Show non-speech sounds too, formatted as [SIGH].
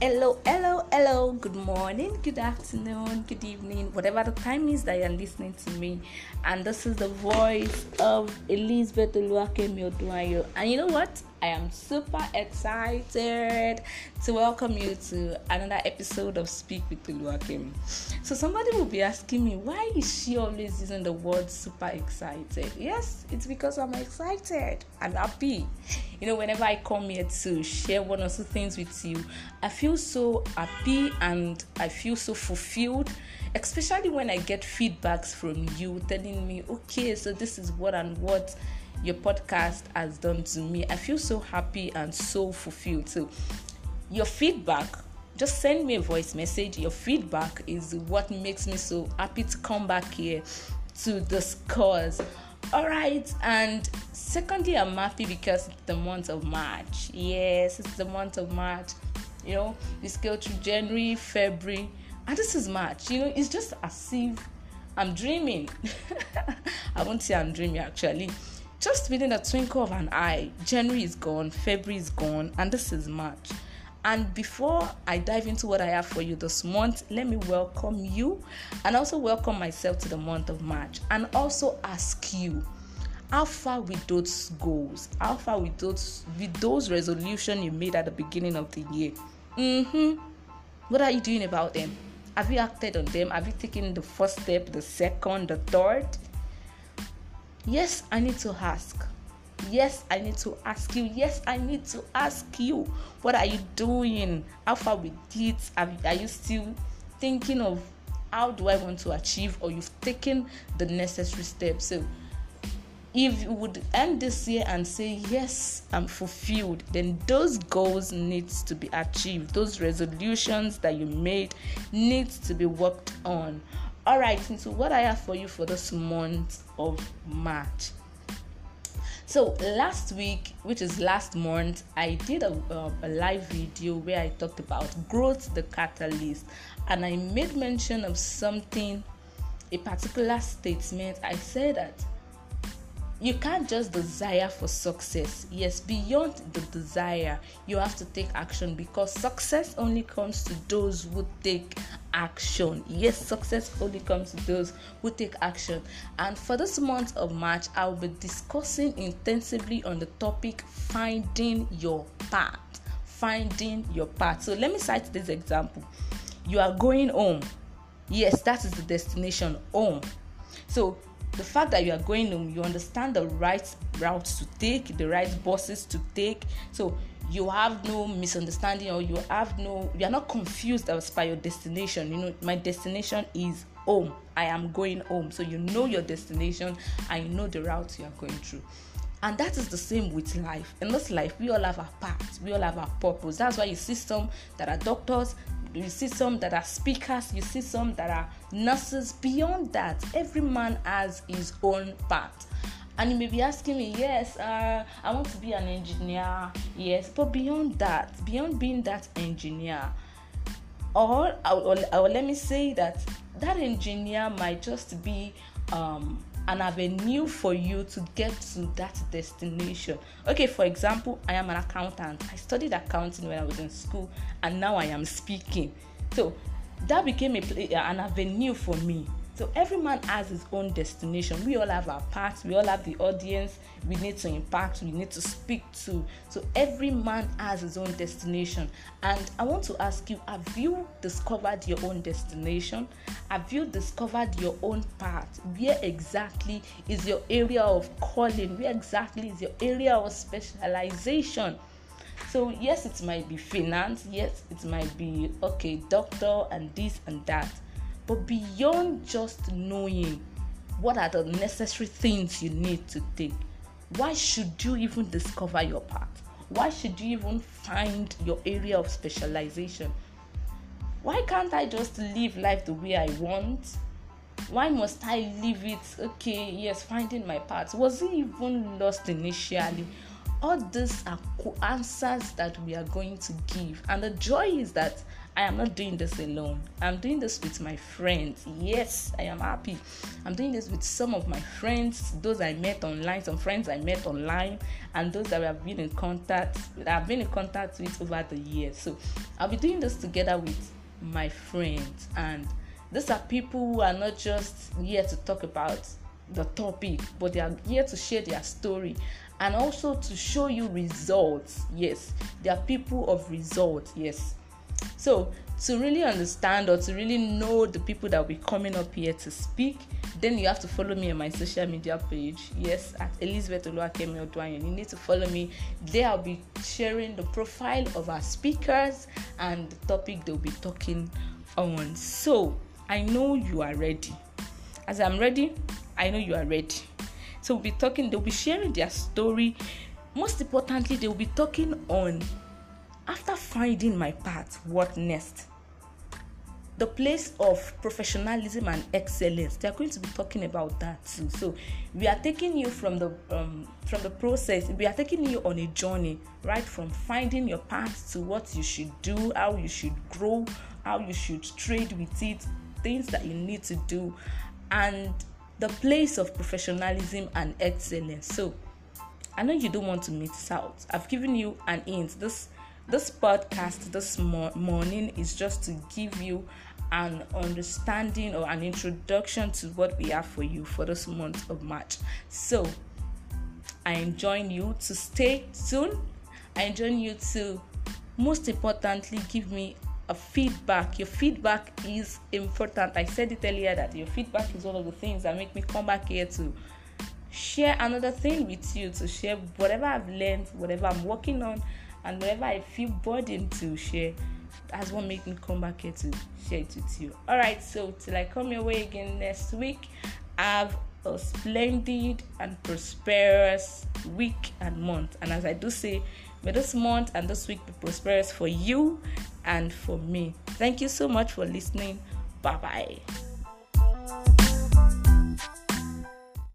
Hello, hello, hello. Good morning, good afternoon, good evening, whatever the time is that you're listening to me. And this is the voice of Elizabeth Oluwakemi Oduayo. And you know what? I am super excited to welcome you to another episode of Speak with Oluwakemi. So somebody will be asking me, why is she always using the word super excited? Yes, it's because I'm excited and happy. You know, whenever I come here to share one or two things with you, I feel so happy and I feel so fulfilled especially when I get feedbacks from you telling me, okay, so this is what and what your podcast has done to me. I feel so happy and so fulfilled. So, your feedback, just send me a voice message. Your feedback is what makes me so happy to come back here to discuss. All right, and secondly, I'm happy because it's the month of March. Yes, it's the month of March. You know, we scale through January, February, and this is March. You know, it's just as if I'm dreaming. [LAUGHS] I won't say I'm dreaming actually just within a twinkle of an eye, January is gone, February is gone, and this is March. And before I dive into what I have for you this month, let me welcome you and also welcome myself to the month of March and also ask you how far with those goals, how far with those with those resolutions you made at the beginning of the year. Mm-hmm. What are you doing about them? Have you acted on them? Have you taken the first step, the second, the third? Yes, I need to ask. Yes, I need to ask you. Yes, I need to ask you. What are you doing? How far with it? Are, you still thinking of how do I want to achieve, or you've taken the necessary steps? So, if you would end this year and say yes i'm fulfilled then those goals needs to be achieved those resolutions that you made needs to be worked on all right so what i have for you for this month of march? So last week which is last month i did a, uh, a live video where i talked about growth the catalyst and i made mention of something a particular statement. I said that you can't just desire for success. Yes, beyond the desire, you have to take action because success only comes to those who take action. Yes, success only comes to those who take action. And for this month of March, I'll be discussing intensively on the topic finding your path. Finding your path. So let me cite this example. You are going home. Yes, that is the destination home. So the fact that you are going home, you understand the right routes to take, the right buses to take. So you have no misunderstanding or you have no you are not confused as by your destination. You know, my destination is home. I am going home. So you know your destination and you know the route you are going through. And that is the same with life. In this life, we all have our path, we all have our purpose. That's why you see some that are doctors, you see some that are speakers, you see some that are nurses. Beyond that, every man has his own path. And you may be asking me, yes, uh, I want to be an engineer, yes, but beyond that, beyond being that engineer, or, or, or let me say that that engineer might just be um, an avenue for you to get to that destination. Okay, for example, I am an accountant. I studied accounting when I was in school, and now I am speaking. So that became a, an avenue for me so every man has his own destination. We all have our path, we all have the audience we need to impact, we need to speak to. So every man has his own destination. And I want to ask you have you discovered your own destination? Have you discovered your own path? Where exactly is your area of calling? Where exactly is your area of specialization? So, yes, it might be finance, yes, it might be okay, doctor, and this and that but beyond just knowing what are the necessary things you need to take, why should you even discover your path? Why should you even find your area of specialization? Why can't I just live life the way I want? Why must I live it? Okay, yes, finding my path. Was it even lost initially? All these are answers that we are going to give, and the joy is that I am not doing this alone. I'm doing this with my friends. Yes, I am happy. I'm doing this with some of my friends, those I met online, some friends I met online, and those that we have been in contact I've been in contact with over the years. So I'll be doing this together with my friends, and these are people who are not just here to talk about the topic, but they are here to share their story and also to show you results. Yes, they are people of results. Yes. So, to really understand or to really know the people that will be coming up here to speak, then you have to follow me on my social media page. Yes, at Elizabeth Oluwakemi Odwayan. You need to follow me. There I'll be sharing the profile of our speakers and the topic they'll be talking on. So, I know you are ready. As I'm ready, I know you are ready. So we'll be talking, they'll be sharing their story. Most importantly, they'll be talking on finding my path, what next? The place of professionalism and excellence. They are going to be talking about that too. So we are taking you from the um, from the process. We are taking you on a journey, right from finding your path to what you should do, how you should grow, how you should trade with it, things that you need to do, and the place of professionalism and excellence. So I know you don't want to miss out. I've given you an hint. This this podcast this mo- morning is just to give you an understanding or an introduction to what we have for you for this month of March. So I enjoin you to stay tuned. I enjoin you to most importantly give me a feedback. Your feedback is important. I said it earlier that your feedback is one of the things that make me come back here to share another thing with you, to share whatever I've learned, whatever I'm working on, and whenever I feel burdened to share. That's what makes me come back here to share it with you. Alright, so till I come your way again next week, have a splendid and prosperous week and month. And as I do say, may this month and this week be prosperous for you and for me. Thank you so much for listening. Bye bye.